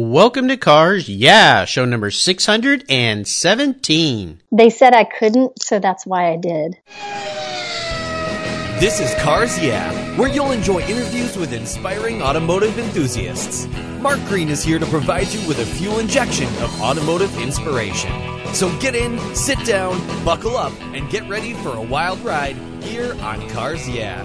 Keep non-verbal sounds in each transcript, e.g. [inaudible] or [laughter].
Welcome to Cars Yeah, show number 617. They said I couldn't, so that's why I did. This is Cars Yeah, where you'll enjoy interviews with inspiring automotive enthusiasts. Mark Green is here to provide you with a fuel injection of automotive inspiration. So get in, sit down, buckle up, and get ready for a wild ride here on Cars Yeah.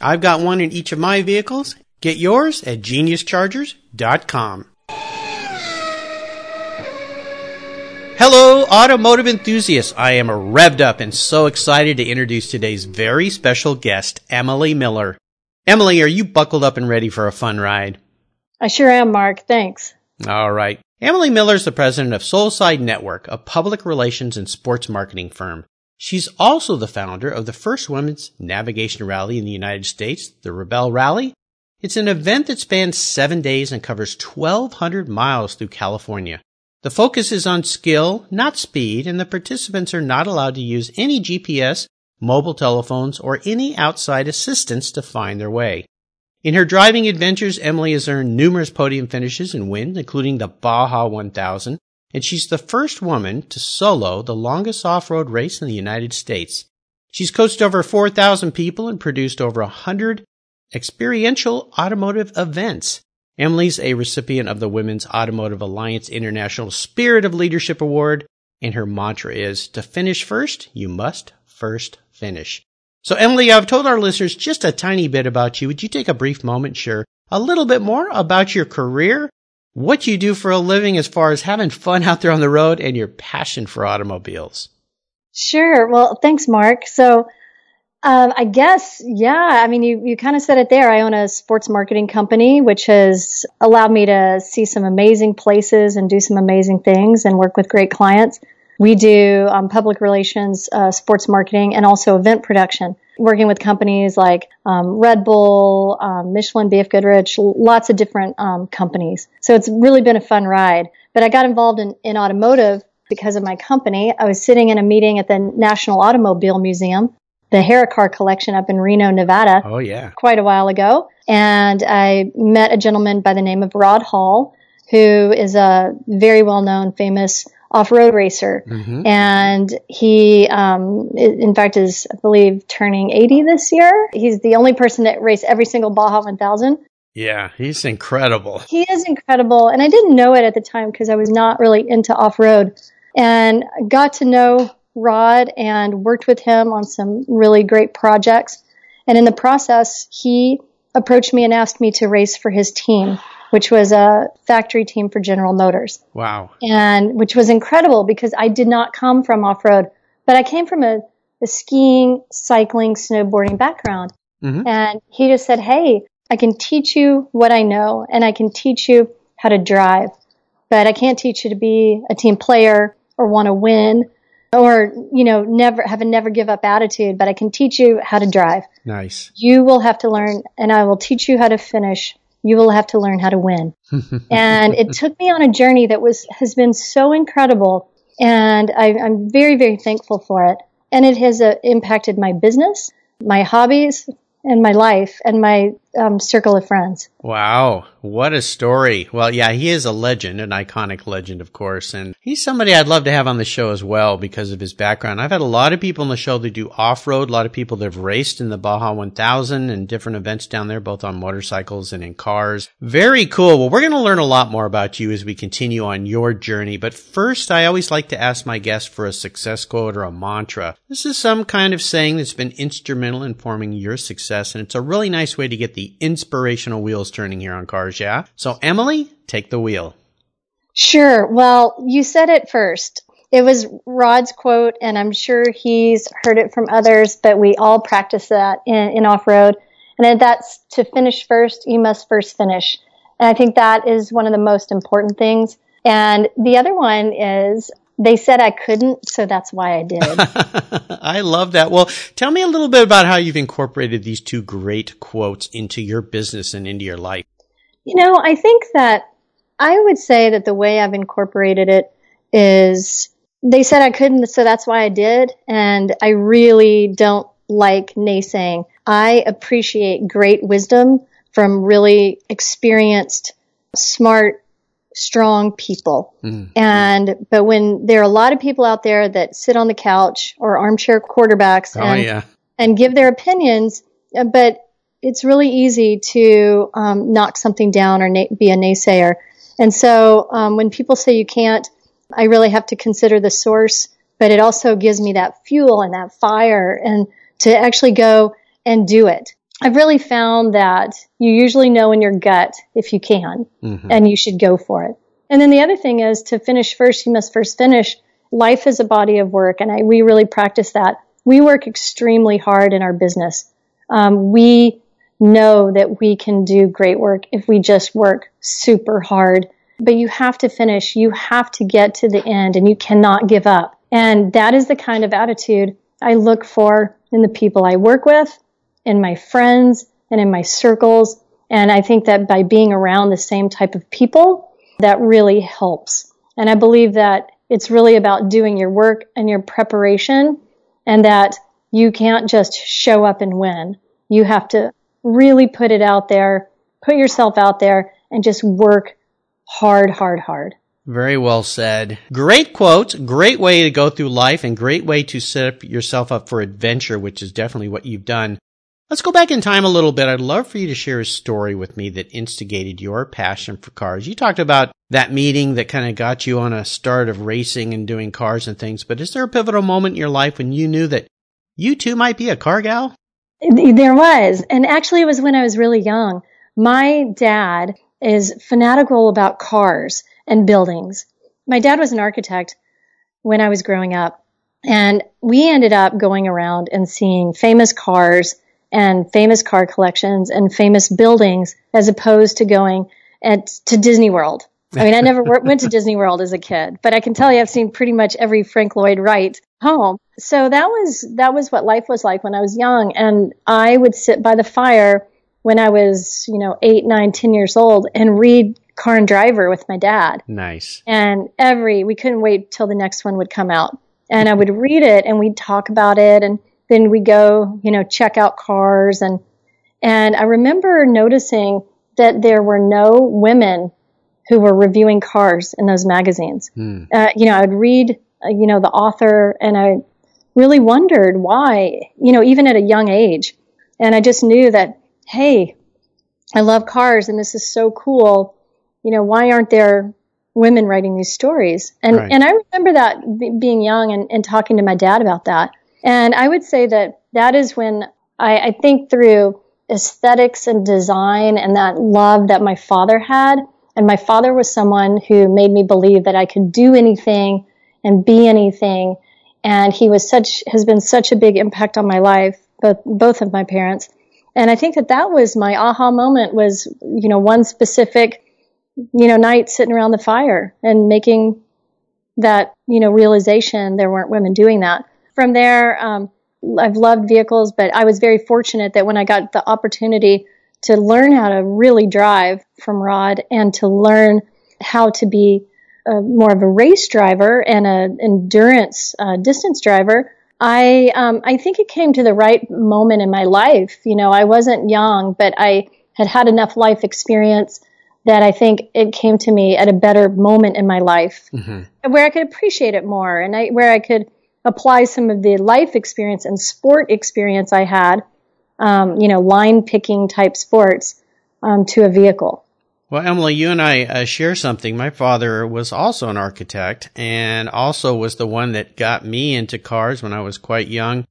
I've got one in each of my vehicles. Get yours at geniuschargers.com. Hello, automotive enthusiasts. I am revved up and so excited to introduce today's very special guest, Emily Miller. Emily, are you buckled up and ready for a fun ride? I sure am, Mark. Thanks. All right. Emily Miller is the president of Soulside Network, a public relations and sports marketing firm. She's also the founder of the first women's navigation rally in the United States, the Rebelle Rally. It's an event that spans seven days and covers 1,200 miles through California. The focus is on skill, not speed, and the participants are not allowed to use any GPS, mobile telephones, or any outside assistance to find their way. In her driving adventures, Emily has earned numerous podium finishes and wins, including the Baja 1000, and she's the first woman to solo the longest off-road race in the United States. She's coached over 4,000 people and produced over 100 experiential automotive events. Emily's a recipient of the Women's Automotive Alliance International Spirit of Leadership Award, and her mantra is to finish first, you must first finish. So Emily, I've told our listeners just a tiny bit about you. Would you take a brief moment, share a little bit more about your career what you do for a living as far as having fun out there on the road and your passion for automobiles. Sure. Well, thanks, Mark. So, um, I guess, yeah, I mean, you, you kind of said it there. I own a sports marketing company, which has allowed me to see some amazing places and do some amazing things and work with great clients. We do um, public relations, uh, sports marketing, and also event production, working with companies like um, Red Bull, um, Michelin, BF Goodrich, lots of different um, companies. So it's really been a fun ride. But I got involved in, in automotive because of my company. I was sitting in a meeting at the National Automobile Museum, the Harrah car collection up in Reno, Nevada. Oh, yeah. Quite a while ago. And I met a gentleman by the name of Rod Hall, who is a very well known, famous off-road racer, mm-hmm. and he, um, in fact, is I believe turning 80 this year. He's the only person that raced every single Baja 1000. Yeah, he's incredible. He is incredible, and I didn't know it at the time because I was not really into off-road, and got to know Rod and worked with him on some really great projects. And in the process, he approached me and asked me to race for his team which was a factory team for General Motors. Wow. And which was incredible because I did not come from off road, but I came from a, a skiing, cycling, snowboarding background. Mm-hmm. And he just said, Hey, I can teach you what I know and I can teach you how to drive, but I can't teach you to be a team player or want to win or, you know, never have a never give up attitude, but I can teach you how to drive. Nice. You will have to learn and I will teach you how to finish you will have to learn how to win. [laughs] and it took me on a journey that was, has been so incredible. And I, am very, very thankful for it. And it has uh, impacted my business, my hobbies, and my life and my um, circle of friends. Wow. What a story. Well, yeah, he is a legend, an iconic legend, of course. And he's somebody I'd love to have on the show as well because of his background. I've had a lot of people on the show that do off road, a lot of people that have raced in the Baja 1000 and different events down there, both on motorcycles and in cars. Very cool. Well, we're going to learn a lot more about you as we continue on your journey. But first, I always like to ask my guests for a success quote or a mantra. This is some kind of saying that's been instrumental in forming your success. And it's a really nice way to get the inspirational wheels turning here on cars yeah? So, Emily, take the wheel. Sure. Well, you said it first. It was Rod's quote, and I'm sure he's heard it from others, but we all practice that in, in off road. And that's to finish first, you must first finish. And I think that is one of the most important things. And the other one is they said I couldn't, so that's why I did. [laughs] I love that. Well, tell me a little bit about how you've incorporated these two great quotes into your business and into your life. You know, I think that I would say that the way I've incorporated it is they said I couldn't, so that's why I did. And I really don't like naysaying. I appreciate great wisdom from really experienced, smart, strong people. Mm-hmm. And, but when there are a lot of people out there that sit on the couch or armchair quarterbacks oh, and, yeah. and give their opinions, but it's really easy to um, knock something down or na- be a naysayer. And so um, when people say you can't, I really have to consider the source, but it also gives me that fuel and that fire and to actually go and do it. I've really found that you usually know in your gut if you can mm-hmm. and you should go for it. And then the other thing is to finish first, you must first finish. Life is a body of work and I, we really practice that. We work extremely hard in our business. Um, we know that we can do great work if we just work super hard. But you have to finish. You have to get to the end and you cannot give up. And that is the kind of attitude I look for in the people I work with, in my friends, and in my circles. And I think that by being around the same type of people, that really helps. And I believe that it's really about doing your work and your preparation and that you can't just show up and win. You have to really put it out there, put yourself out there and just work hard, hard, hard. Very well said. Great quote. Great way to go through life and great way to set yourself up for adventure, which is definitely what you've done. Let's go back in time a little bit. I'd love for you to share a story with me that instigated your passion for cars. You talked about that meeting that kind of got you on a start of racing and doing cars and things, but is there a pivotal moment in your life when you knew that you too might be a car gal? There was. And actually, it was when I was really young. My dad is fanatical about cars and buildings. My dad was an architect when I was growing up. And we ended up going around and seeing famous cars and famous car collections and famous buildings as opposed to going at, to Disney World. I mean, I never went to [laughs] Disney World as a kid, but I can tell you I've seen pretty much every Frank Lloyd Wright home. So that was, that was what life was like when I was young. And I would sit by the fire when I was, you know, eight, nine, ten years old and read Car and Driver with my dad. Nice. And every, we couldn't wait till the next one would come out. And I would read it and we'd talk about it and then we go, you know, check out cars and, and I remember noticing that there were no women who were reviewing cars in those magazines. Mm. Uh, you know, I would read, uh, you know, the author and I really wondered why, you know, even at a young age. And I just knew that, hey, I love cars and this is so cool. You know, why aren't there women writing these stories? And, right. and I remember that b- being young and, and talking to my dad about that. And I would say that that is when I, I think through aesthetics and design and that love that my father had, and my father was someone who made me believe that I could do anything and be anything. And he was such, has been such a big impact on my life, both, both of my parents. And I think that that was my aha moment was, you know, one specific, you know, night sitting around the fire and making that, you know, realization there weren't women doing that. From there, um, I've loved vehicles, but I was very fortunate that when I got the opportunity to learn how to really drive from Rod and to learn how to be a, more of a race driver and an endurance uh, distance driver. I um, I think it came to the right moment in my life. You know, I wasn't young, but I had had enough life experience that I think it came to me at a better moment in my life mm-hmm. where I could appreciate it more and I, where I could apply some of the life experience and sport experience I had, um, you know, line picking type sports um, to a vehicle. Well, Emily, you and I uh, share something. My father was also an architect and also was the one that got me into cars when I was quite young.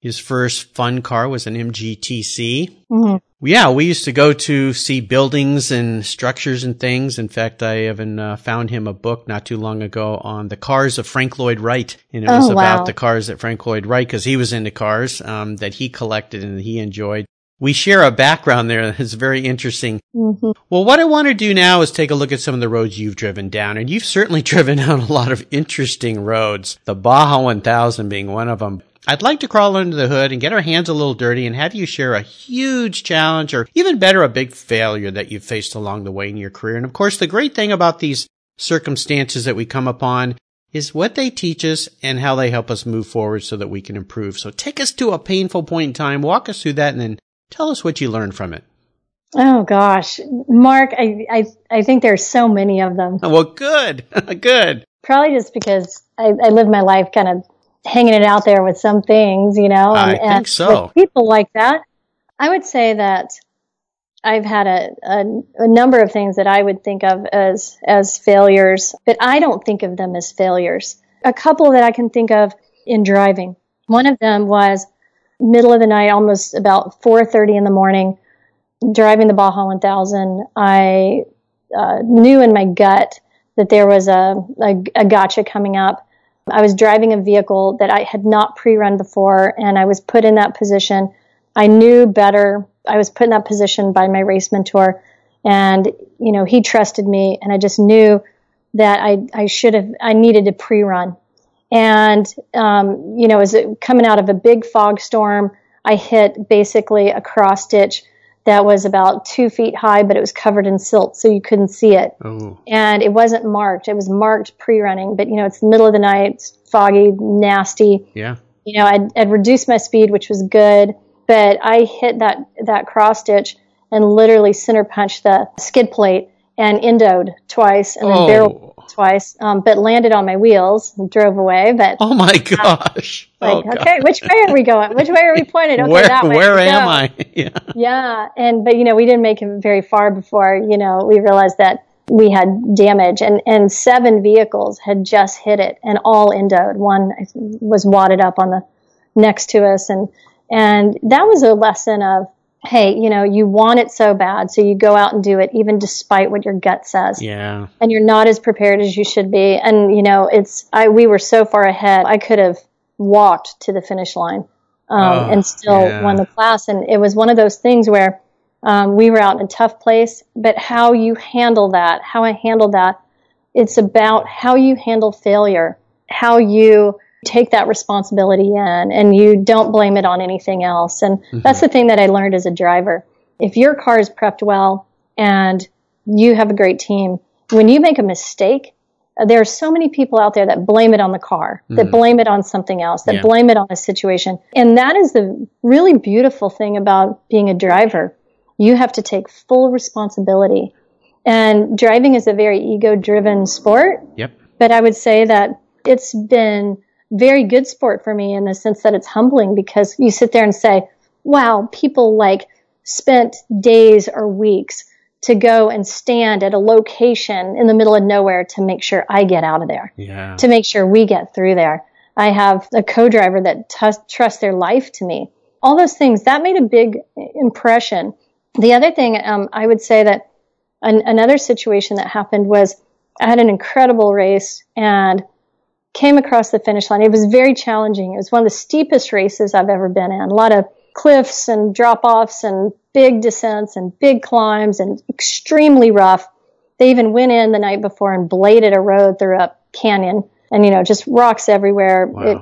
His first fun car was an MGTC. Mm-hmm. Yeah, we used to go to see buildings and structures and things. In fact, I even uh, found him a book not too long ago on the cars of Frank Lloyd Wright. And it was oh, wow. about the cars that Frank Lloyd Wright, because he was into cars, um, that he collected and he enjoyed we share a background there that's very interesting. Mm-hmm. Well, what I want to do now is take a look at some of the roads you've driven down, and you've certainly [laughs] driven down a lot of interesting roads. The Baja 1000 being one of them. I'd like to crawl under the hood and get our hands a little dirty and have you share a huge challenge or even better, a big failure that you've faced along the way in your career. And of course, the great thing about these circumstances that we come upon is what they teach us and how they help us move forward so that we can improve. So take us to a painful point in time, walk us through that, and then Tell us what you learned from it. Oh gosh, Mark, I I, I think there's so many of them. Well, good, [laughs] good. Probably just because I, I live my life kind of hanging it out there with some things, you know. And, I think so. people like that, I would say that I've had a, a, a number of things that I would think of as as failures, but I don't think of them as failures. A couple that I can think of in driving. One of them was middle of the night, almost about 4:30 in the morning, driving the Baja 1000. I uh, knew in my gut that there was a, a, a gotcha coming up. I was driving a vehicle that I had not pre-run before, and I was put in that position. I knew better. I was put in that position by my race mentor, and you know he trusted me, and I just knew that I I should have I needed to pre-run. And, um, you know, as it coming out of a big fog storm, I hit basically a cross ditch that was about two feet high, but it was covered in silt, so you couldn't see it. Oh. And it wasn't marked. It was marked pre-running, but you know, it's the middle of the night, it's foggy, nasty. Yeah. You know, I'd, I'd reduced my speed, which was good, but I hit that that cross ditch and literally center punched the skid plate and endoed twice and then oh. barrel twice, um, but landed on my wheels and drove away. But oh my [laughs] gosh! Like, oh, okay, which way are we going? Which way are we pointed? Okay, where, that way. Where am I? [laughs] yeah. Yeah, and but you know we didn't make it very far before you know we realized that we had damage and and seven vehicles had just hit it and all endoed. One was wadded up on the next to us and and that was a lesson of hey, you know, you want it so bad, so you go out and do it, even despite what your gut says. Yeah. And you're not as prepared as you should be. And you know, it's I we were so far ahead. I could have walked to the finish line um, oh, and still yeah. won the class. And it was one of those things where um, we were out in a tough place, but how you handle that, how I handled that, it's about how you handle failure, how you take that responsibility in and you don't blame it on anything else. And mm-hmm. that's the thing that I learned as a driver. If your car is prepped well and you have a great team, when you make a mistake, there are so many people out there that blame it on the car, mm. that blame it on something else, that yeah. blame it on a situation. And that is the really beautiful thing about being a driver. You have to take full responsibility. And driving is a very ego driven sport. Yep. But I would say that it's been very good sport for me in the sense that it's humbling because you sit there and say, wow, people like spent days or weeks to go and stand at a location in the middle of nowhere to make sure I get out of there. Yeah. To make sure we get through there. I have a co-driver that t- trusts their life to me. All those things that made a big impression. The other thing um, I would say that an- another situation that happened was I had an incredible race and came across the finish line. It was very challenging. It was one of the steepest races I've ever been in. A lot of cliffs and drop offs and big descents and big climbs and extremely rough. They even went in the night before and bladed a road through a canyon and, you know, just rocks everywhere. Wow. It,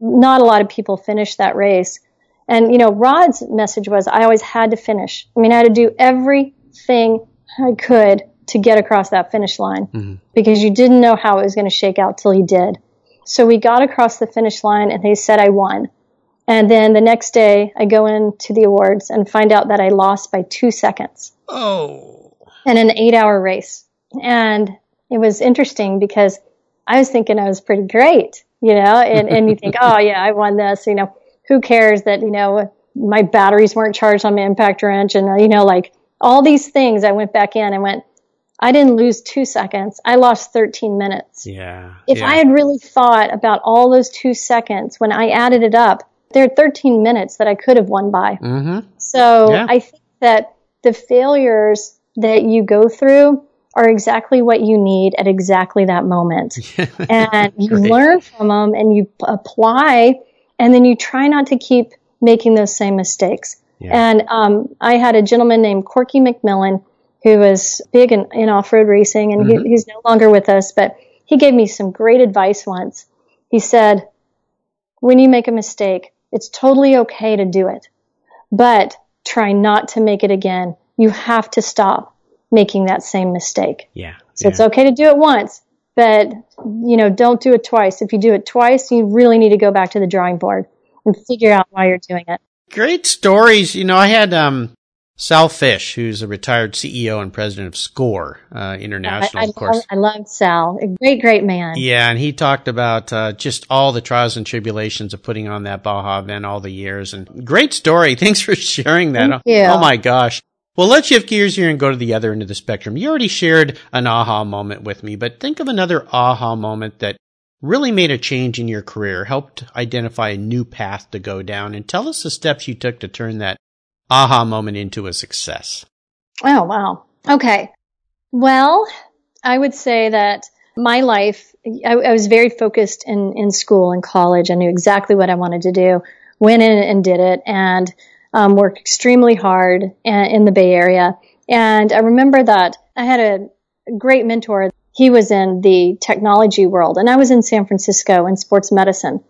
not a lot of people finished that race. And, you know, Rod's message was I always had to finish. I mean, I had to do everything I could to get across that finish line mm-hmm. because you didn't know how it was going to shake out till you did. So we got across the finish line and they said I won. And then the next day, I go into the awards and find out that I lost by two seconds. Oh. In an eight hour race. And it was interesting because I was thinking I was pretty great, you know, and, and you think, [laughs] oh yeah, I won this, you know, who cares that, you know, my batteries weren't charged on my impact wrench and, you know, like all these things. I went back in and went, I didn't lose two seconds. I lost 13 minutes. Yeah. If yeah. I had really thought about all those two seconds when I added it up, there are 13 minutes that I could have won by. Mm-hmm. So Yeah. I think that the failures that you go through are exactly what you need at exactly that moment. [laughs] and you learn from them and you apply and then you try not to keep making those same mistakes. Yeah. And um, I had a gentleman named Corky McMillan who was big in, in off-road racing and Mm-hmm. he, he's no longer with us, but he gave me some great advice once. He said, when you make a mistake, it's totally okay to do it, but try not to make it again. You have to stop making that same mistake. yeah. So yeah. it's okay to do it once, but you know, don't do it twice. If you do it twice, you really need to go back to the drawing board and figure out why you're doing it. Great stories. You know, I had um, Sal Fish, who's a retired CEO and president of SCORE uh, International, I, of course. I love Sal, a great, great man. Yeah, and he talked about uh, just all the trials and tribulations of putting on that Baja event all the years. And great story. [laughs] Thanks for sharing that. Thank you. Oh my gosh. Well, let's shift gears here and go to the other end of the spectrum. You already shared an aha moment with me, but think of another aha moment that really made a change in your career, helped identify a new path to go down, and tell us the steps you took to turn that aha moment into a success. Oh, wow. Okay. Well, I would say that my life, I, I was very focused in, in school and college. I knew exactly what I wanted to do, went in and did it, and um, worked extremely hard in the Bay Area. And I remember that I had a great mentor. He was in the technology world, and I was in San Francisco in sports medicine.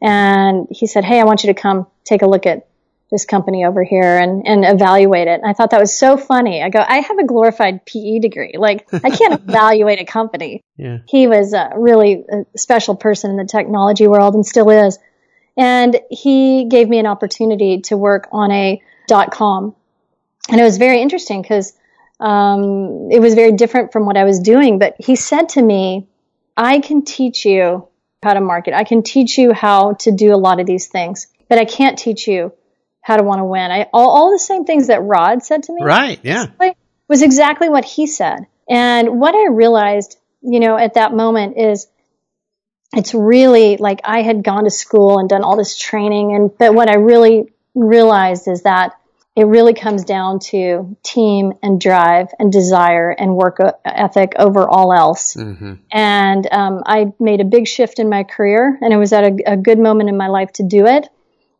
And he said, Hey, I want you to come take a look at this company over here and, and evaluate it. And I thought that was so funny. I go, I have a glorified PE degree. Like, I can't [laughs] evaluate a company. Yeah. He was a really a special person in the technology world and still is. And he gave me an opportunity to work on a dot com. And it was very interesting because um, it was very different from what I was doing. But he said to me, I can teach you how to market. I can teach you how to do a lot of these things, but I can't teach you how to want to win. I, all, all the same things that Rod said to me Right. Yeah. was exactly what he said. And what I realized, you know, at that moment is it's really like I had gone to school and done all this training. And, but what I really realized is that it really comes down to team and drive and desire and work ethic over all else. hmm And um, I made a big shift in my career, and it was at a, a good moment in my life to do it.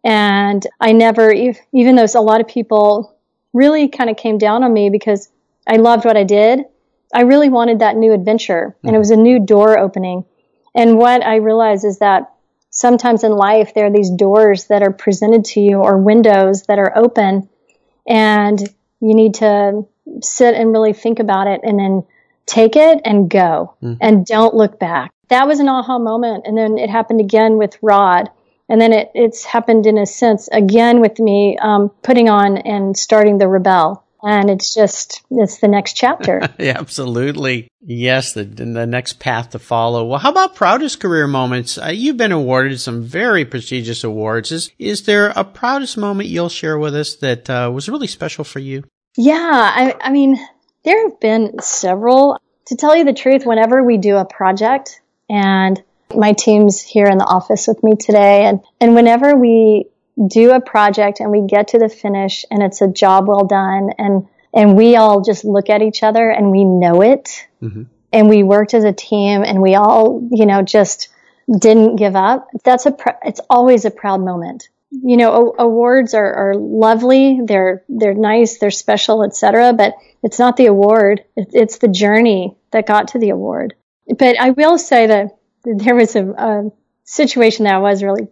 And I never, even though a lot of people really kind of came down on me because I loved what I did, I really wanted that new adventure, and it was a new door opening. And what I realized is that sometimes in life there are these doors that are presented to you or windows that are open, and you need to sit and really think about it and then take it and go hmm. and don't look back. That was an aha moment. And then it happened again with Rod. And then it, it's happened in a sense again with me um, putting on and starting the Rebelle. And it's just, it's the next chapter. [laughs] Yeah, absolutely. Yes, the the next path to follow. Well, how about proudest career moments? Uh, you've been awarded some very prestigious awards. Is is there a proudest moment you'll share with us that uh, was really special for you? Yeah, I, I mean, there have been several. To tell you the truth, whenever we do a project, and my team's here in the office with me today, and, and whenever we do a project and we get to the finish and it's a job well done, and, and we all just look at each other and we know it, mm-hmm. and we worked as a team and we all, you know, just didn't give up. That's a, pr- it's always a proud moment you know, a- awards are, are lovely. They're, they're nice. They're special, etc. But it's not the award. It's the journey that got to the award. But I will say that there was a, a situation that I was really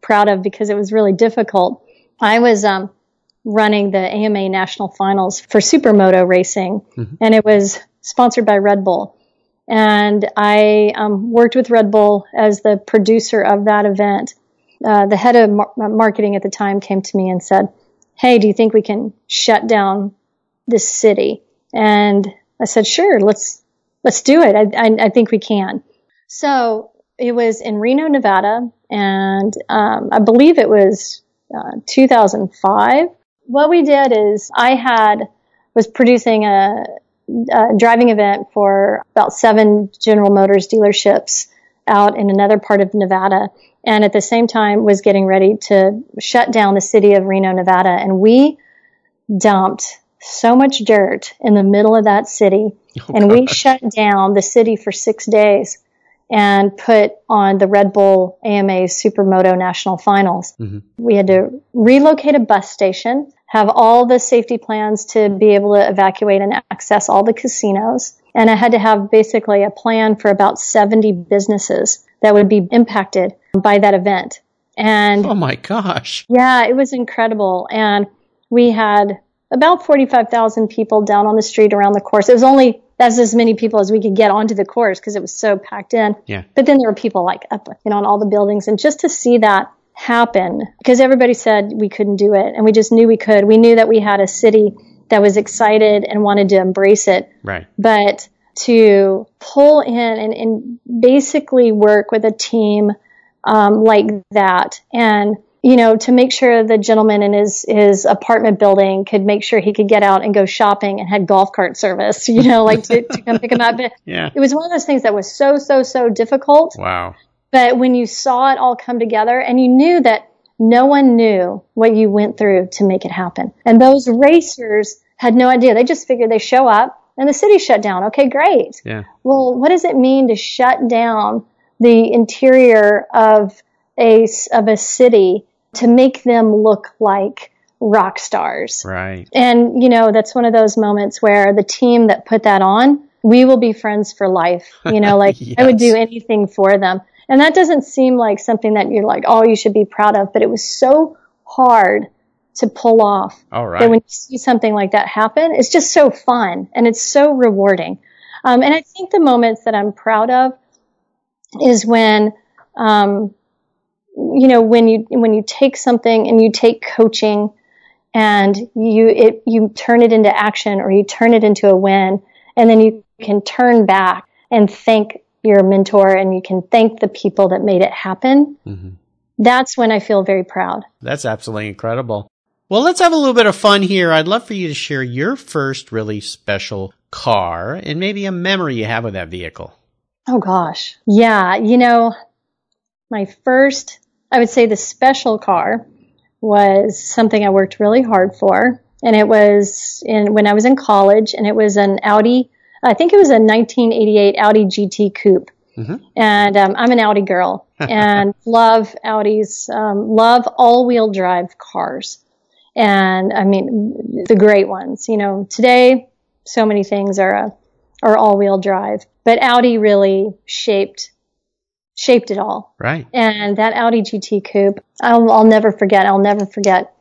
proud of because it was really difficult. I was, um, running the AMA national finals for supermoto racing and it was sponsored by Red Bull. And I um, worked with Red Bull as the producer of that event uh, the head of mar- marketing at the time came to me and said, Hey, do you think we can shut down this city? And I said, sure, let's, let's do it. I, I, I think we can. So it was in Reno, Nevada, and um, I believe it was uh, 2005. What we did is I had was producing a, a driving event for about seven General Motors dealerships out in another part of Nevada, and at the same time was getting ready to shut down the city of Reno, Nevada, and we dumped so much dirt in the middle of that city, oh, and gosh. we shut down the city for six days and put on the Red Bull AMA Supermoto National Finals. Mm-hmm. We had to relocate a bus station, have all the safety plans to be able to evacuate and access all the casinos. And I had to have basically a plan for about 70 businesses that would be impacted by that event. And oh my gosh. Yeah, it was incredible. And we had about 45,000 people down on the street around the course. It was only that's as many people as we could get onto the course because it was so packed in. Yeah. But then there were people like up, you know, on all the buildings and just to see that happen because everybody said we couldn't do it and we just knew we could. We knew that we had a city that was excited and wanted to embrace it. Right. But to pull in and, and basically work with a team um, like that and you know, to make sure the gentleman in his, his apartment building could make sure he could get out and go shopping and had golf cart service, [laughs] you know, like to, to come pick him up. [laughs] yeah. It was one of those things that was so, so, so difficult. Wow. But when you saw it all come together and you knew that no one knew what you went through to make it happen. And those racers had no idea. They just figured they show up and the city shut down. Okay, great. Yeah. Well, what does it mean to shut down the interior of a, of a city to make them look like rock stars. Right. And, you know, that's one of those moments where the team that put that on, we will be friends for life. You know, [laughs] like yes. I would do anything for them. And that doesn't seem like something that you're like, oh, you should be proud of, but it was so hard to pull off. All right. That when you see something like that happen, it's just so fun and it's so rewarding. Um, and I think the moments that I'm proud of is when, um, you know, when you, when you take something and you take coaching and you, it, you turn it into action or you turn it into a win and then you can turn back and thank your mentor and you can thank the people that made it happen. Mm-hmm. That's when I feel very proud. That's absolutely incredible. Well, let's have a little bit of fun here. I'd love for you to share your first really special car and maybe a memory you have with that vehicle. Oh gosh. Yeah. You know, my first I would say the special car was something I worked really hard for. And it was in, when I was in college and it was an Audi, I think it was a 1988 Audi GT Coupe. Mm-hmm. And um, I'm an Audi girl [laughs] and love Audis, um, love all wheel drive cars. And I mean, the great ones, you know, today, so many things are, a, are all wheel drive, but Audi really shaped shaped it all. Right. And that Audi GT Coupe, I'll, I'll never forget. I'll never forget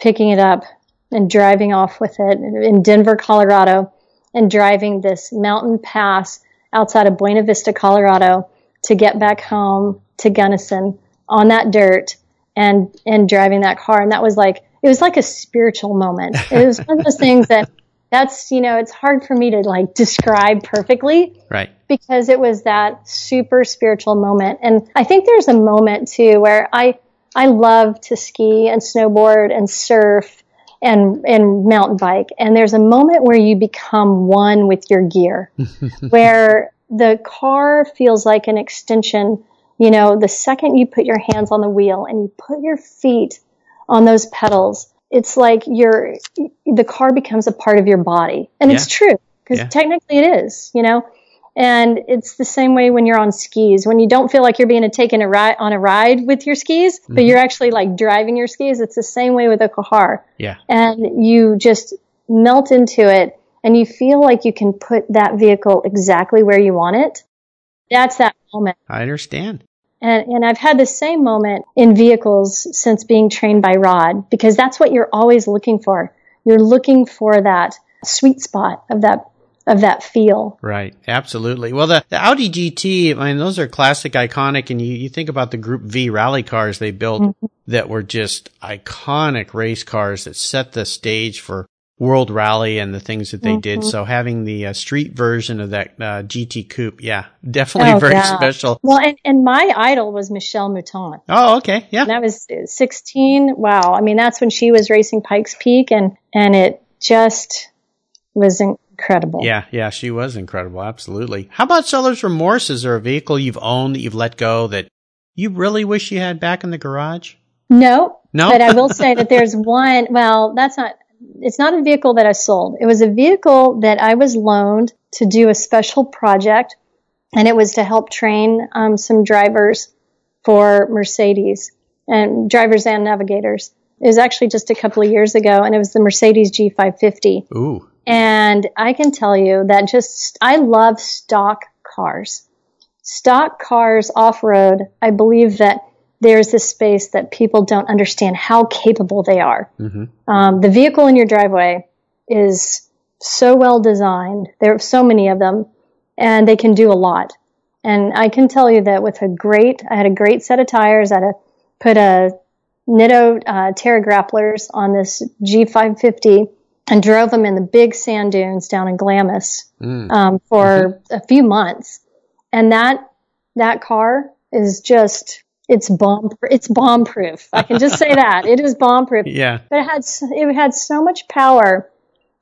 picking it up and driving off with it in Denver, Colorado, and driving this mountain pass outside of Buena Vista, Colorado, to get back home to Gunnison on that dirt and and driving that car. And that was like it was like a spiritual moment. It was one of those things that [laughs] that's you know it's hard for me to like describe perfectly. Right. Because it was that super spiritual moment. And i think there's a moment too where i i love to ski and snowboard and surf and and mountain bike. And there's a moment where you become one with your gear [laughs] where the car feels like an extension. You know the second you put your hands on the wheel and you put your feet on those pedals it's like your the car becomes a part of your body. And yeah. it's true because yeah. technically it is you know? And it's the same way when you're on skis. When you don't feel like you're being taken a ride on a ride with your skis mm-hmm. but you're actually like driving your skis it's the same way with a car. Yeah. And you just melt into it and you feel like you can put that vehicle exactly where you want it. That's that moment. I understand and, and I've had the same moment in vehicles since being trained by Rod because that's what you're always looking for. You're looking for that sweet spot of that of that feel. Right. Absolutely. Well, the, the Audi GT, I mean, those are classic, iconic, and you, you think about the Group B rally cars they built mm-hmm. that were just iconic race cars that set the stage for World Rally and the things that they mm-hmm. did. So having the uh, street version of that uh, GT Coupe, yeah, definitely oh, very yeah. special. Well, and, and my idol was Michelle Mouton. Oh, okay, yeah. And that was 16. Wow, I mean that's when she was racing Pikes Peak, and and it just was incredible. Yeah, yeah, she was incredible. Absolutely. How about seller's remorse? Is there a vehicle you've owned that you've let go that you really wish you had back in the garage? No, no. But I will [laughs] say that there's one. Well, that's not it's not a vehicle that I sold. It was a vehicle that I was loaned to do a special project, and it was to help train um, some drivers for Mercedes and drivers and navigators. It was actually just a couple of years ago, and it was the Mercedes G550. Ooh. And I can tell you that just I love stock cars. Stock cars off road. I believe that there's this space that people don't understand how capable they are. Mm-hmm. Um, the vehicle in your driveway is so well designed. There are so many of them, and they can do a lot. And I can tell you that with a great, I had a great set of tires. I had to put a Nitto uh, Terra Grapplers on this G550 and drove them in the big sand dunes down in Glamis mm. um, for mm-hmm. a few months. And that that car is just it's bomb it's bomb proof. I can just say that it is bomb proof. [laughs] Yeah, but it had it had so much power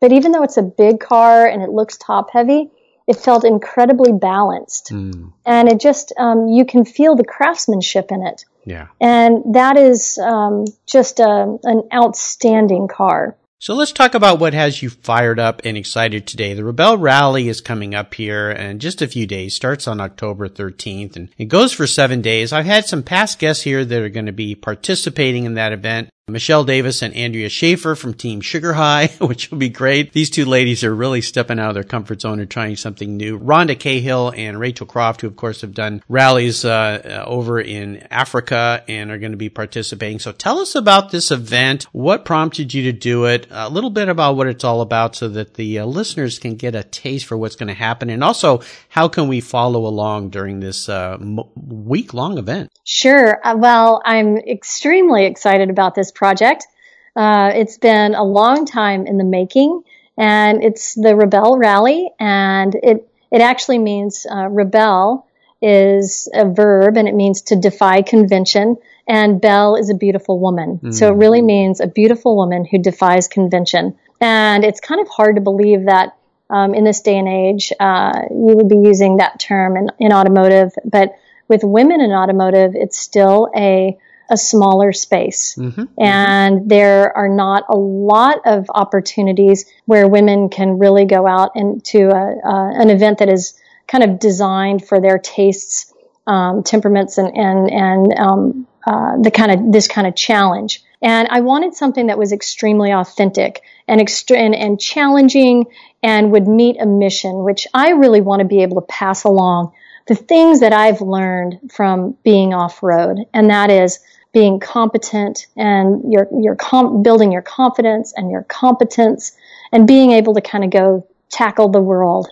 that even though it's a big car and it looks top heavy, it felt incredibly balanced, mm. and it just um, you can feel the craftsmanship in it. Yeah, and that is um, just a, an outstanding car. So let's talk about what has you fired up and excited today. The Rebelle Rally is coming up here in just a few days, starts on October 13th, and it goes for seven days. I've had some past guests here that are going to be participating in that event. Michelle Davis and Andrea Schaefer from Team Sugar High, [laughs] which will be great. These two ladies are really stepping out of their comfort zone and trying something new. Rhonda Cahill and Rachel Croft, who of course have done rallies uh, over in Africa and are going to be participating. So tell us about this event. What prompted you to do it? A little bit about what it's all about so that the uh, listeners can get a taste for what's going to happen. And also, how can we follow along during this uh, week long event? Sure. Uh, well, I'm extremely excited about this project. Uh, it's been a long time in the making, and it's the Rebelle Rally, and it it actually means uh, rebel is a verb, and it means to defy convention. And Belle is a beautiful woman, mm. so it really means a beautiful woman who defies convention. And it's kind of hard to believe that um, in this day and age uh, you would be using that term in, in automotive, but with women in automotive, it's still a a smaller space. Mm-hmm. And mm-hmm. there are not a lot of opportunities where women can really go out into a, uh, an event that is kind of designed for their tastes, um, temperaments, and and and um, uh, the kind of this kind of challenge. And I wanted something that was extremely authentic and, extra- and, and challenging and would meet a mission, which I really want to be able to pass along the things that I've learned from being off road. And that is being competent and your your com- building your confidence and your competence and being able to kind of go tackle the world.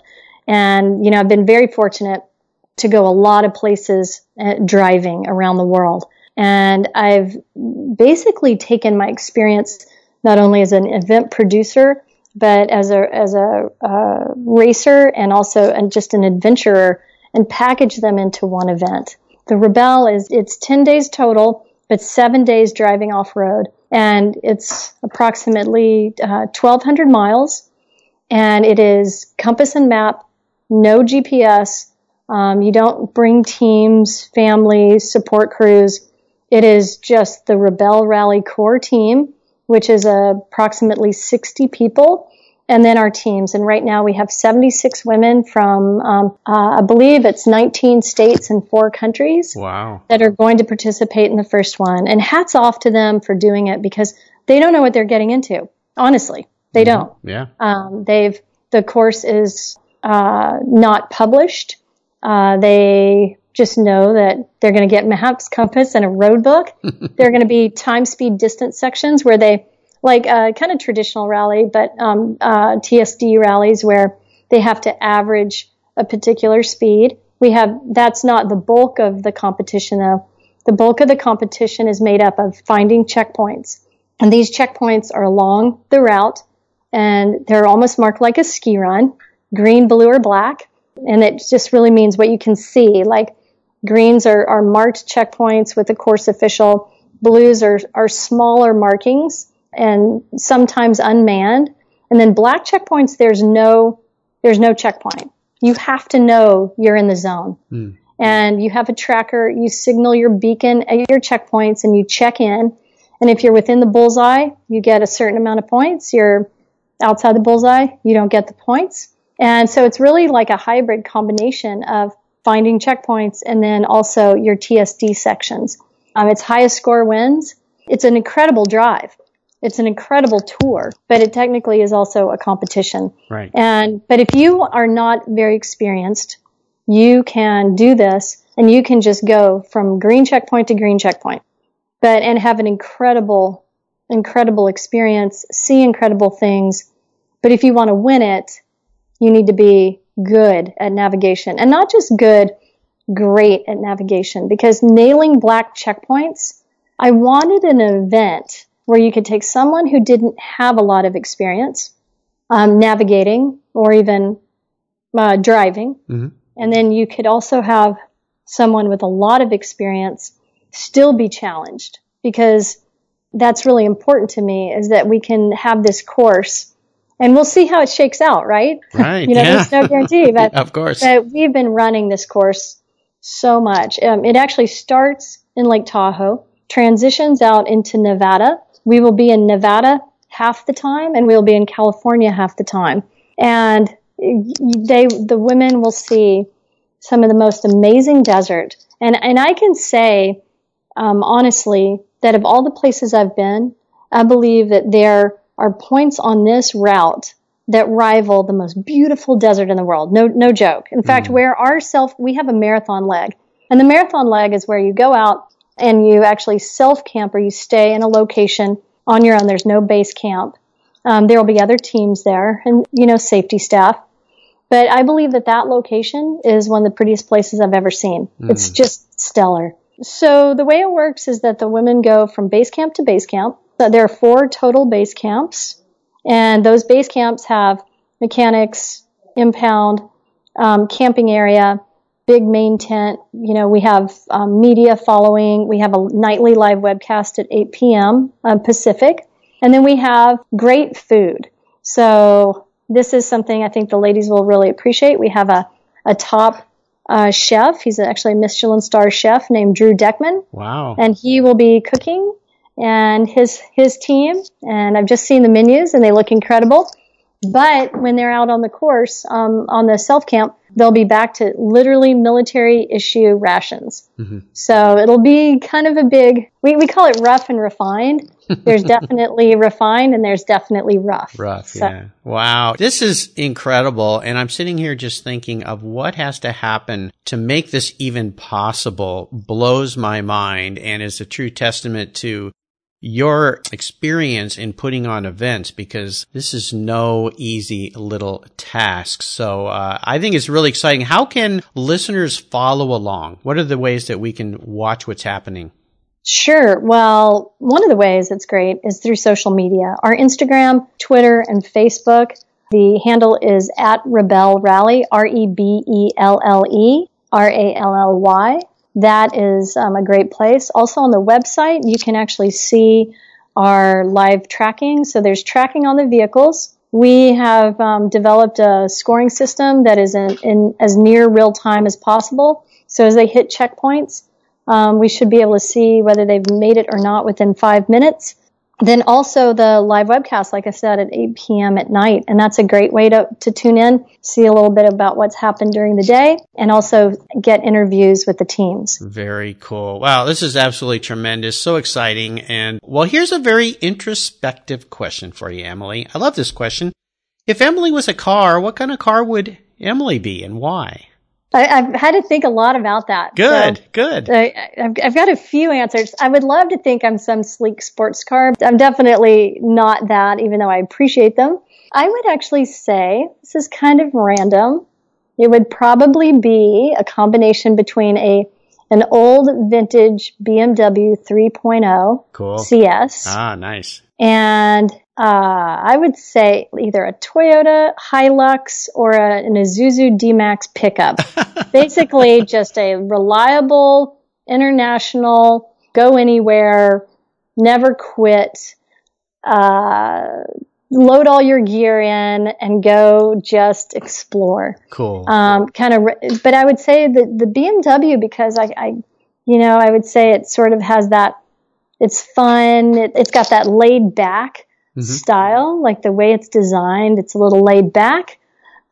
And you know, I've been very fortunate to go a lot of places uh, driving around the world. And I've basically taken my experience not only as an event producer, but as a as a uh, racer and also and just an adventurer, and package them into one event. The Rebelle is it's ten days total. It's seven days driving off road, and it's approximately uh, 1,200 miles, and it is compass and map, no GPS. Um, you don't bring teams, families, support crews. It is just the Rebelle Rally core team, which is uh, approximately 60 people and then our teams. And right now we have 76 women from, um, uh, I believe it's 19 states and four countries. Wow. That are going to participate in the first one. And hats off to them for doing it because they don't know what they're getting into. Honestly, they mm-hmm. don't. Yeah. Um, they've, the course is, uh, not published. Uh, they just know that they're going to get maps, compass, and a road book. [laughs] there are going to be time, speed, distance sections where they like a kind of traditional rally, but um, uh, TSD rallies where They have to average a particular speed. We have, that's not the bulk of the competition though. The bulk of the competition is made up of finding checkpoints. And these checkpoints are along the route and they're almost marked like a ski run, green, blue, or black. And it just really means what you can see. Like greens are, are marked checkpoints with the course official. Blues are, are smaller markings and sometimes unmanned. And then black checkpoints, there's no, there's no checkpoint. You have to know you're in the zone. Mm. And you have a tracker, you signal your beacon at your checkpoints and you check in. And if you're within the bullseye, you get a certain amount of points. You're outside the bullseye, you don't get the points. And so it's really like a hybrid combination of finding checkpoints and then also your TSD sections. Um, its highest score wins. It's an incredible drive. It's an incredible tour, but it technically is also a competition. Right. And, but if you are not very experienced, you can do this and you can just go from green checkpoint to green checkpoint, but, and have an incredible, incredible experience, see incredible things. But if you want to win it, you need to be good at navigation and not just good, great at navigation because nailing black checkpoints, I wanted an event where you could take someone who didn't have a lot of experience um, navigating or even uh, driving, mm-hmm. and then you could also have someone with a lot of experience still be challenged because that's really important to me is that we can have this course and we'll see how it shakes out, right? Right. [laughs] you know, yeah. there's no guarantee, but [laughs] of course, but we've been running this course so much. Um, it actually starts in Lake Tahoe, transitions out into Nevada, we will be in Nevada half the time and we'll be in California half the time. And they, the women will see some of the most amazing desert. And, and I can say, um, honestly, that of all the places I've been, I believe that there are points on this route that rival the most beautiful desert in the world. No, no joke. In fact, mm. where our self, we have a marathon leg and the marathon leg is where you go out and you actually self camp or you stay in a location on your own. There's no base camp. Um, there will be other teams there and, you know, safety staff. But I believe that that location is one of the prettiest places I've ever seen. Mm. It's just stellar. So the way it works is that the women go from base camp to base camp. So there are four total base camps and those base camps have mechanics, impound, um, camping area, big main tent. You know, we have um, media following. We have a nightly live webcast at 8 p.m. Um, Pacific. And then we have great food. So this is something I think the ladies will really appreciate. We have a, a top uh, chef. He's actually a Michelin star chef named Drew Deckman. Wow. And he will be cooking and his, his team. And I've just seen the menus and they look incredible. But when they're out on the course, um, on the self camp, they'll be back to literally military issue rations. Mm-hmm. So it'll be kind of a big, we, we call it rough and refined. [laughs] There's definitely refined and there's definitely rough. Rough, so. yeah. Wow. This is incredible. And I'm sitting here just thinking of what has to happen to make this even possible blows my mind and is a true testament to your experience in putting on events because this is no easy little task. So uh, I think it's really exciting. How can listeners follow along? What are the ways that we can watch what's happening? Sure. Well, one of the ways that's great is through social media. Our Instagram, Twitter, and Facebook. The handle is at Rebelle Rally, R E B E L L E R A L L Y that is um, a great place. Also on the website, you can actually see our live tracking. So there's tracking on the vehicles. We have um, developed a scoring system that is in, in, as near real time as possible. So as they hit checkpoints, um, we should be able to see whether they've made it or not within five minutes. Then also the live webcast, like I said, at 8 p.m. at night. And that's a great way to, to tune in, see a little bit about what's happened during the day, and also get interviews with the teams. Very cool. Wow, this is absolutely tremendous. So exciting. And well, here's a very introspective question for you, Emily. I love this question. If Emily was a car, what kind of car would Emily be and why? I, have had to think a lot about that. Good, so, good. I, have I've got a few answers. I would love to think I'm some sleek sports car. I'm definitely not that, even though I appreciate them. I would actually say this is kind of random. It would probably be a combination between a an old vintage BMW 3.0 cool. CS. Ah, nice. And uh, I would say either a Toyota Hilux or a, an Isuzu D-Max pickup. [laughs] Basically, just a reliable, international, go anywhere, never quit, uh, load all your gear in and go just explore. Cool. Um, kind of, but I would say that the BMW because I, I, you know, I would say it sort of has that. It's fun. It, has got that laid back mm-hmm. style, like the way it's designed. It's a little laid back,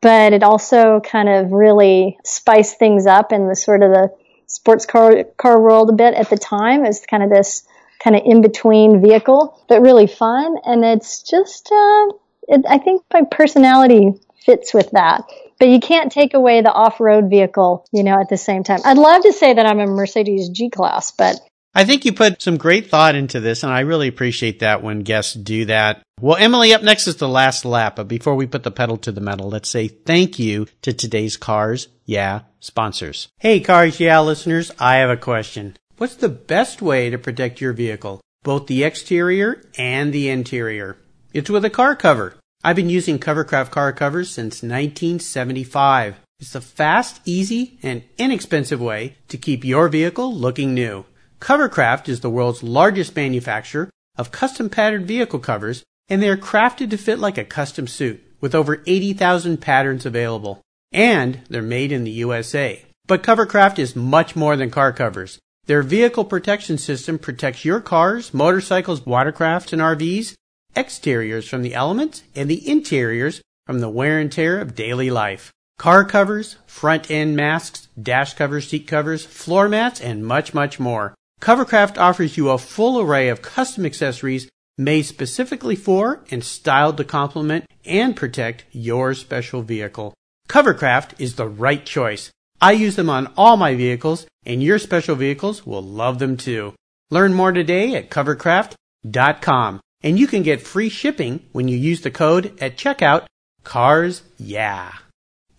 but it also kind of really spiced things up in the sort of the sports car car world a bit at the time. It's kind of this kind of in between vehicle, but really fun. And it's just, uh, it, I think my personality fits with that. But you can't take away the off-road vehicle, you know, at the same time. I'd love to say that I'm a Mercedes G-Class, but I think you put some great thought into this, and I really appreciate that when guests do that. Well, Emily, up next is the last lap, but before we put the pedal to the metal, let's say thank you to today's Cars Yeah sponsors. Hey, Cars Yeah listeners, I have a question. What's the best way to protect your vehicle, both the exterior and the interior? It's with a car cover. I've been using Covercraft car covers since 1975. It's a fast, easy, and inexpensive way to keep your vehicle looking new. Covercraft is the world's largest manufacturer of custom patterned vehicle covers, and they are crafted to fit like a custom suit, with over 80,000 patterns available. And they're made in the USA. But Covercraft is much more than car covers. Their vehicle protection system protects your cars, motorcycles, watercrafts, and RVs, exteriors from the elements, and the interiors from the wear and tear of daily life. Car covers, front end masks, dash covers, seat covers, floor mats, and much, much more. Covercraft offers you a full array of custom accessories made specifically for and styled to complement and protect your special vehicle. Covercraft is the right choice. I use them on all my vehicles, and your special vehicles will love them too. Learn more today at covercraft.com, and you can get free shipping when you use the code at checkout CARS YEAH.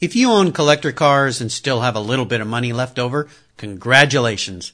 If you own collector cars and still have a little bit of money left over, congratulations.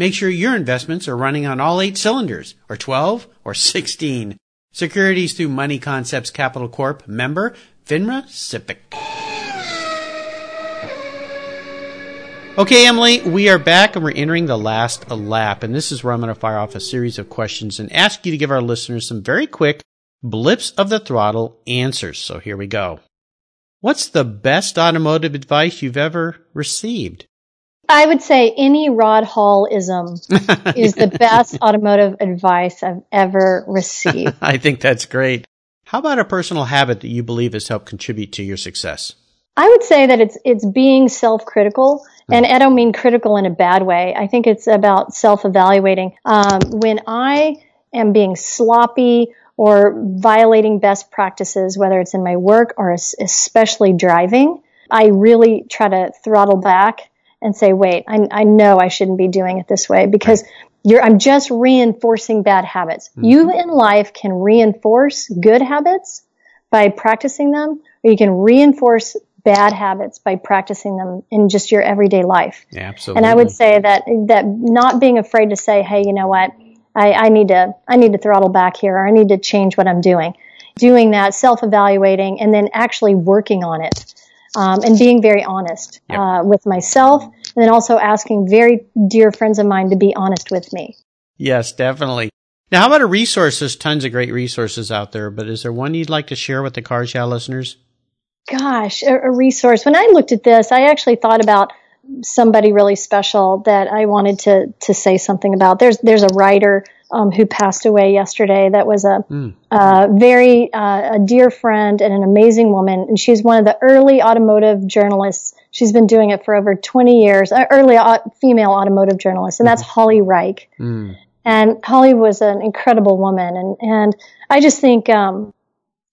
Make sure your investments are running on all eight cylinders, or 12, or 16. Securities through Money Concepts Capital Corp. Member, FINRA SIPC. Okay, Emily, we are back and we're entering the last lap. And this is where I'm going to fire off a series of questions and ask you to give our listeners some very quick blips of the throttle answers. So here we go. What's the best automotive advice you've ever received? I would say any Rod Hallism [laughs] is the best automotive advice I've ever received. [laughs] I think that's great. How about a personal habit that you believe has helped contribute to your success? I would say that it's it's being self-critical and I don't mean critical in a bad way. I think it's about self evaluating. Um, when I am being sloppy or violating best practices, whether it's in my work or especially driving, I really try to throttle back and say, wait, I, I know I shouldn't be doing it this way because I'm just reinforcing bad habits. Mm-hmm. You in life can reinforce good habits by practicing them, or you can reinforce bad habits by practicing them in just your everyday life. Yeah, absolutely. And I would say that that not being afraid to say, "Hey, you know what? I, I need to I need to throttle back here, or I need to change what I'm doing." Doing that, self-evaluating, and then actually working on it, um, and being very honest yep. uh, with myself, and then also asking very dear friends of mine to be honest with me. Yes, definitely. Now, how about a resource? There's tons of great resources out there, but is there one you'd like to share with the Cars Yeah listeners? gosh, a, a resource. When I looked at this, I actually thought about somebody really special that I wanted to to say something about. There's there's a writer um, who passed away yesterday that was a, mm. uh, very uh, a dear friend and an amazing woman, and she's one of the early automotive journalists. She's been doing it for over 20 years. Uh, early female automotive journalist, and that's mm-hmm. Holly Reich. Mm. And Holly was an incredible woman, and and I just think um,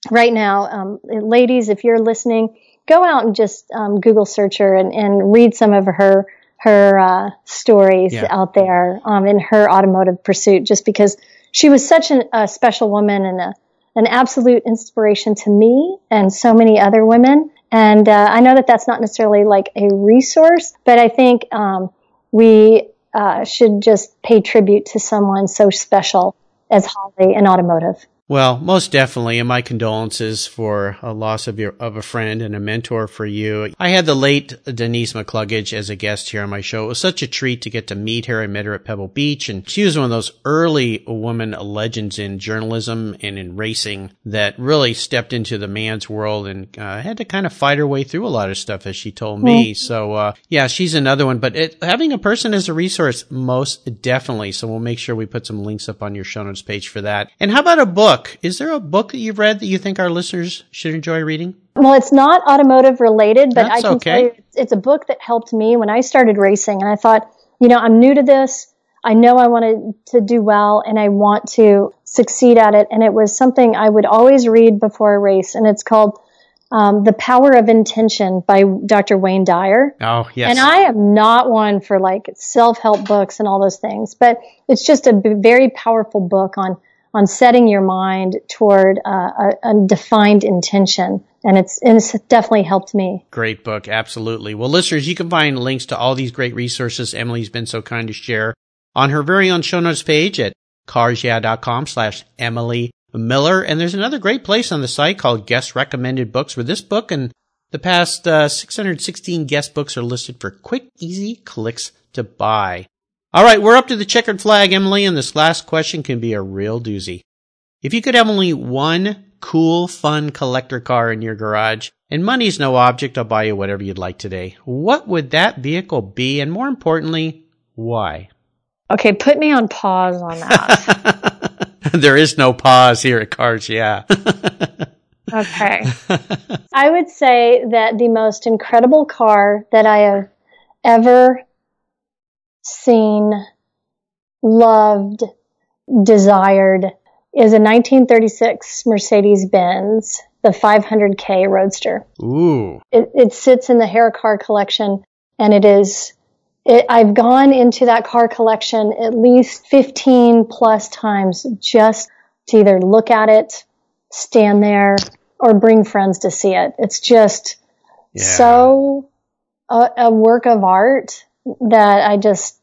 right now, um, ladies, if you're listening go out and just um, Google search her and, and read some of her her uh, stories yeah. out there um, in her automotive pursuit. Just because she was such an, a special woman and a, an absolute inspiration to me and so many other women. And uh, I know that that's not necessarily like a resource, but I think um, we uh, should just pay tribute to someone so special as Holly in automotive. Well, most definitely, and my condolences for a loss of your of a friend and a mentor for you. I had the late Denise McCluggage as a guest here on my show. It was such a treat to get to meet her. I met her at Pebble Beach, and she was one of those early woman legends in journalism and in racing that really stepped into the man's world and uh, had to kind of fight her way through a lot of stuff, as she told me. So, uh, yeah, she's another one. But it, having a person as a resource, most definitely. So we'll make sure we put some links up on your show notes page for that. And how about a book? Book. Is there a book that you've read that you think our listeners should enjoy reading? Well, it's not automotive related, but That's I can okay. tell you it's a book that helped me when I started racing. And I thought, you know, I'm new to this. I know I wanted to do well and I want to succeed at it. And it was something I would always read before a race. And it's called um, The Power of Intention by Dr. Wayne Dyer. Oh, yes. And I am not one for like self help books and all those things, but it's just a very powerful book on on setting your mind toward uh, a, a, defined intention. And it's, and it's definitely helped me. Great book. Absolutely. Well, listeners, you can find links to all these great resources Emily's been so kind to share on her very own show notes page at carsyeah.com slash Emily Miller. And there's another great place on the site called guest recommended books where this book and the past uh, 616 guest books are listed for quick, easy clicks to buy. All right, we're up to the checkered flag, Emily, and this last question can be a real doozy. If you could have only one cool, fun collector car in your garage, and money's no object, I'll buy you whatever you'd like today, what would that vehicle be? And more importantly, why? Okay, put me on pause on that. [laughs] there is no pause here at Cars, yeah. [laughs] okay. I would say that the most incredible car that I have ever seen, loved, desired is a 1936 Mercedes Benz, the 500K Roadster. Ooh. It, it sits in the Harrah car collection and it is, it, I've gone into that car collection at least 15 plus times just to either look at it, stand there, or bring friends to see it. It's just yeah. so a, a work of art that I just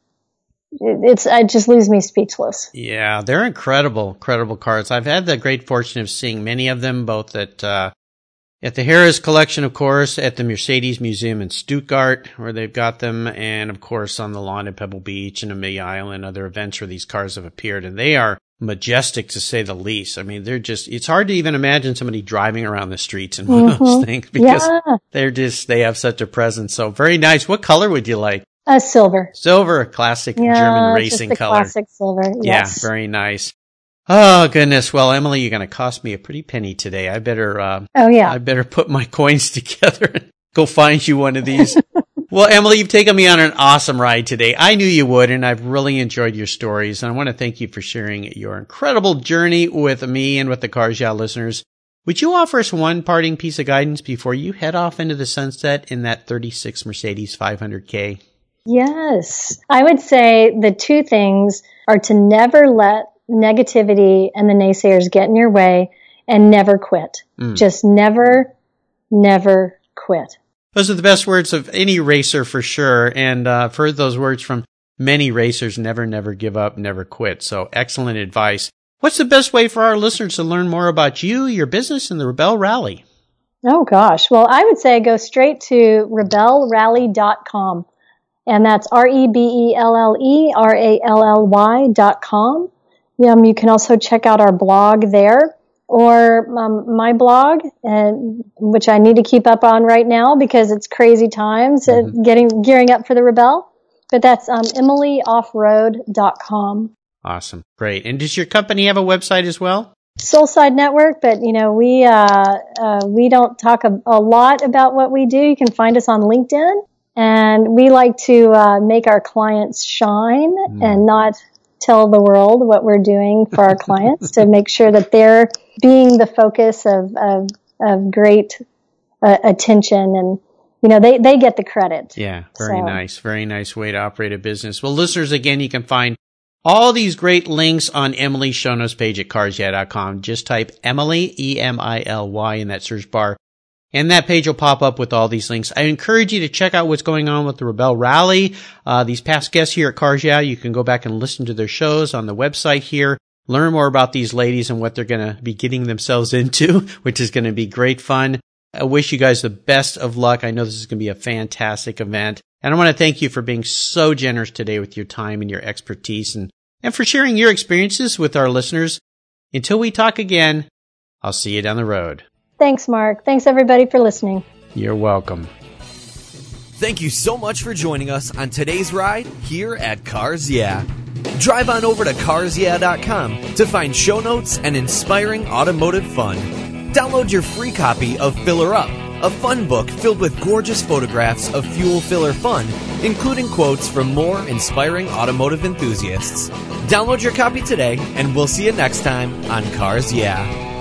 it's it just leaves me speechless. Yeah, they're incredible, incredible cards. I've had the great fortune of seeing many of them, both at uh, at the Harrah's collection, of course, at the Mercedes Museum in Stuttgart, where they've got them, and of course on the lawn at Pebble Beach and Amelia Island, other events where these cars have appeared, and they are majestic to say the least. I mean, they're just, it's hard to even imagine somebody driving around the streets in one mm-hmm. of those mm-hmm. things because yeah. they're just, they have such a presence. So very nice. What color would you like? A silver. Silver, a classic yeah, German racing just color. Classic silver. Yes. Yeah, very nice. Oh goodness. Well, Emily, you're going to cost me a pretty penny today. I better. Uh, oh yeah. I better put my coins [laughs] together and go find you one of these. well, Emily, you've taken me on an awesome ride today. I knew you would, and I've really enjoyed your stories. And I want to thank you for sharing your incredible journey with me and with the Cars Yeah listeners. Would you offer us one parting piece of guidance before you head off into the sunset in that 36 Mercedes 500K? Yes. I would say the two things are to never let negativity and the naysayers get in your way and never quit. Mm. Just never, never quit. Those are the best words of any racer for sure. And uh, I've heard those words from many racers never, never give up, never quit. So excellent advice. What's the best way for our listeners to learn more about you, your business, and the Rebelle Rally? Oh, gosh. Well, I would say go straight to rebellerally.com and that's R E B E L L E R A L L Y dot com. Um, you can also check out our blog there. or um, my blog, and, which I need to keep up on right now because it's crazy times mm-hmm. getting gearing up for the Rebelle. But that's um, emilyoffroad.com. Awesome. Great. And does your company have a website as well? Soulside Network, but you know we uh, uh, we don't talk a, a, lot about what we do. You can find us on LinkedIn, and we like to uh, make our clients shine mm. and not tell the world what we're doing for our [laughs] clients to make sure that they're being the focus of of, of great uh, attention and you know they they get the credit. Yeah, very so. nice, very nice way to operate a business. Well, listeners, again, you can find all these great links on Emily's show notes page at carsyeah.com. Just type Emily, E-M-I-L-Y in that search bar. And that page will pop up with all these links. I encourage you to check out what's going on with the Rebelle Rally. Uh, these past guests here at Cars Yeah, you can go back and listen to their shows on the website here. Learn more about these ladies and what they're going to be getting themselves [laughs] into, which is going to be great fun. I wish you guys the best of luck. I know this is going to be a fantastic event. And I want to thank you for being so generous today with your time and your expertise and, and for sharing your experiences with our listeners. Until we talk again, I'll see you down the road. Thanks, Mark. Thanks, everybody, for listening. You're welcome. Thank you so much for joining us on today's ride here at Cars Yeah. Drive on over to carsyeah.com to find show notes and inspiring automotive fun. Download your free copy of Filler Up a fun book filled with gorgeous photographs of fuel filler fun, including quotes from more inspiring automotive enthusiasts. Download your copy today, and we'll see you next time on Cars Yeah.